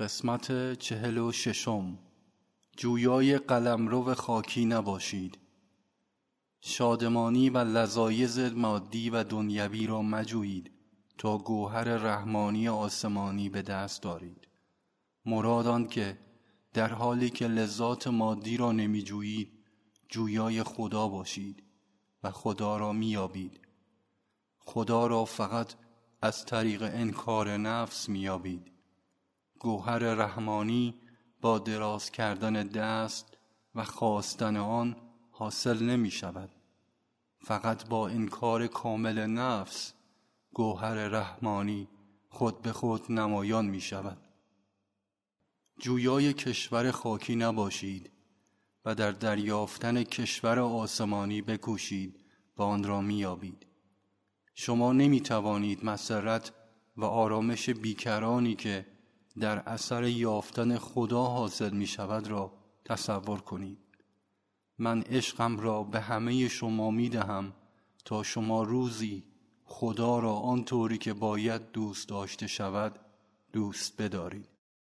قسمت چهل و ششم. جویای قلمرو خاکی نباشید. شادمانی و لذایز مادی و دنیوی را مجویید تا گوهر رحمانی آسمانی به دست دارید. مراد که در حالی که لذات مادی را نمیجویید جویای خدا باشید و خدا را میابید خدا را فقط از طریق انکار نفس میابید گوهر رحمانی با دراز کردن دست و خواستن آن حاصل نمی شود. فقط با انکار کامل نفس گوهر رحمانی خود به خود نمایان می شود. جویای کشور خاکی نباشید و در دریافتن کشور آسمانی بکوشید و آن را میابید شما نمی توانید مسرت و آرامش بیکرانی که در اثر یافتن خدا حاصل می شود را تصور کنید. من عشقم را به همه شما می دهم تا شما روزی خدا را آنطوری که باید دوست داشته شود دوست بدارید.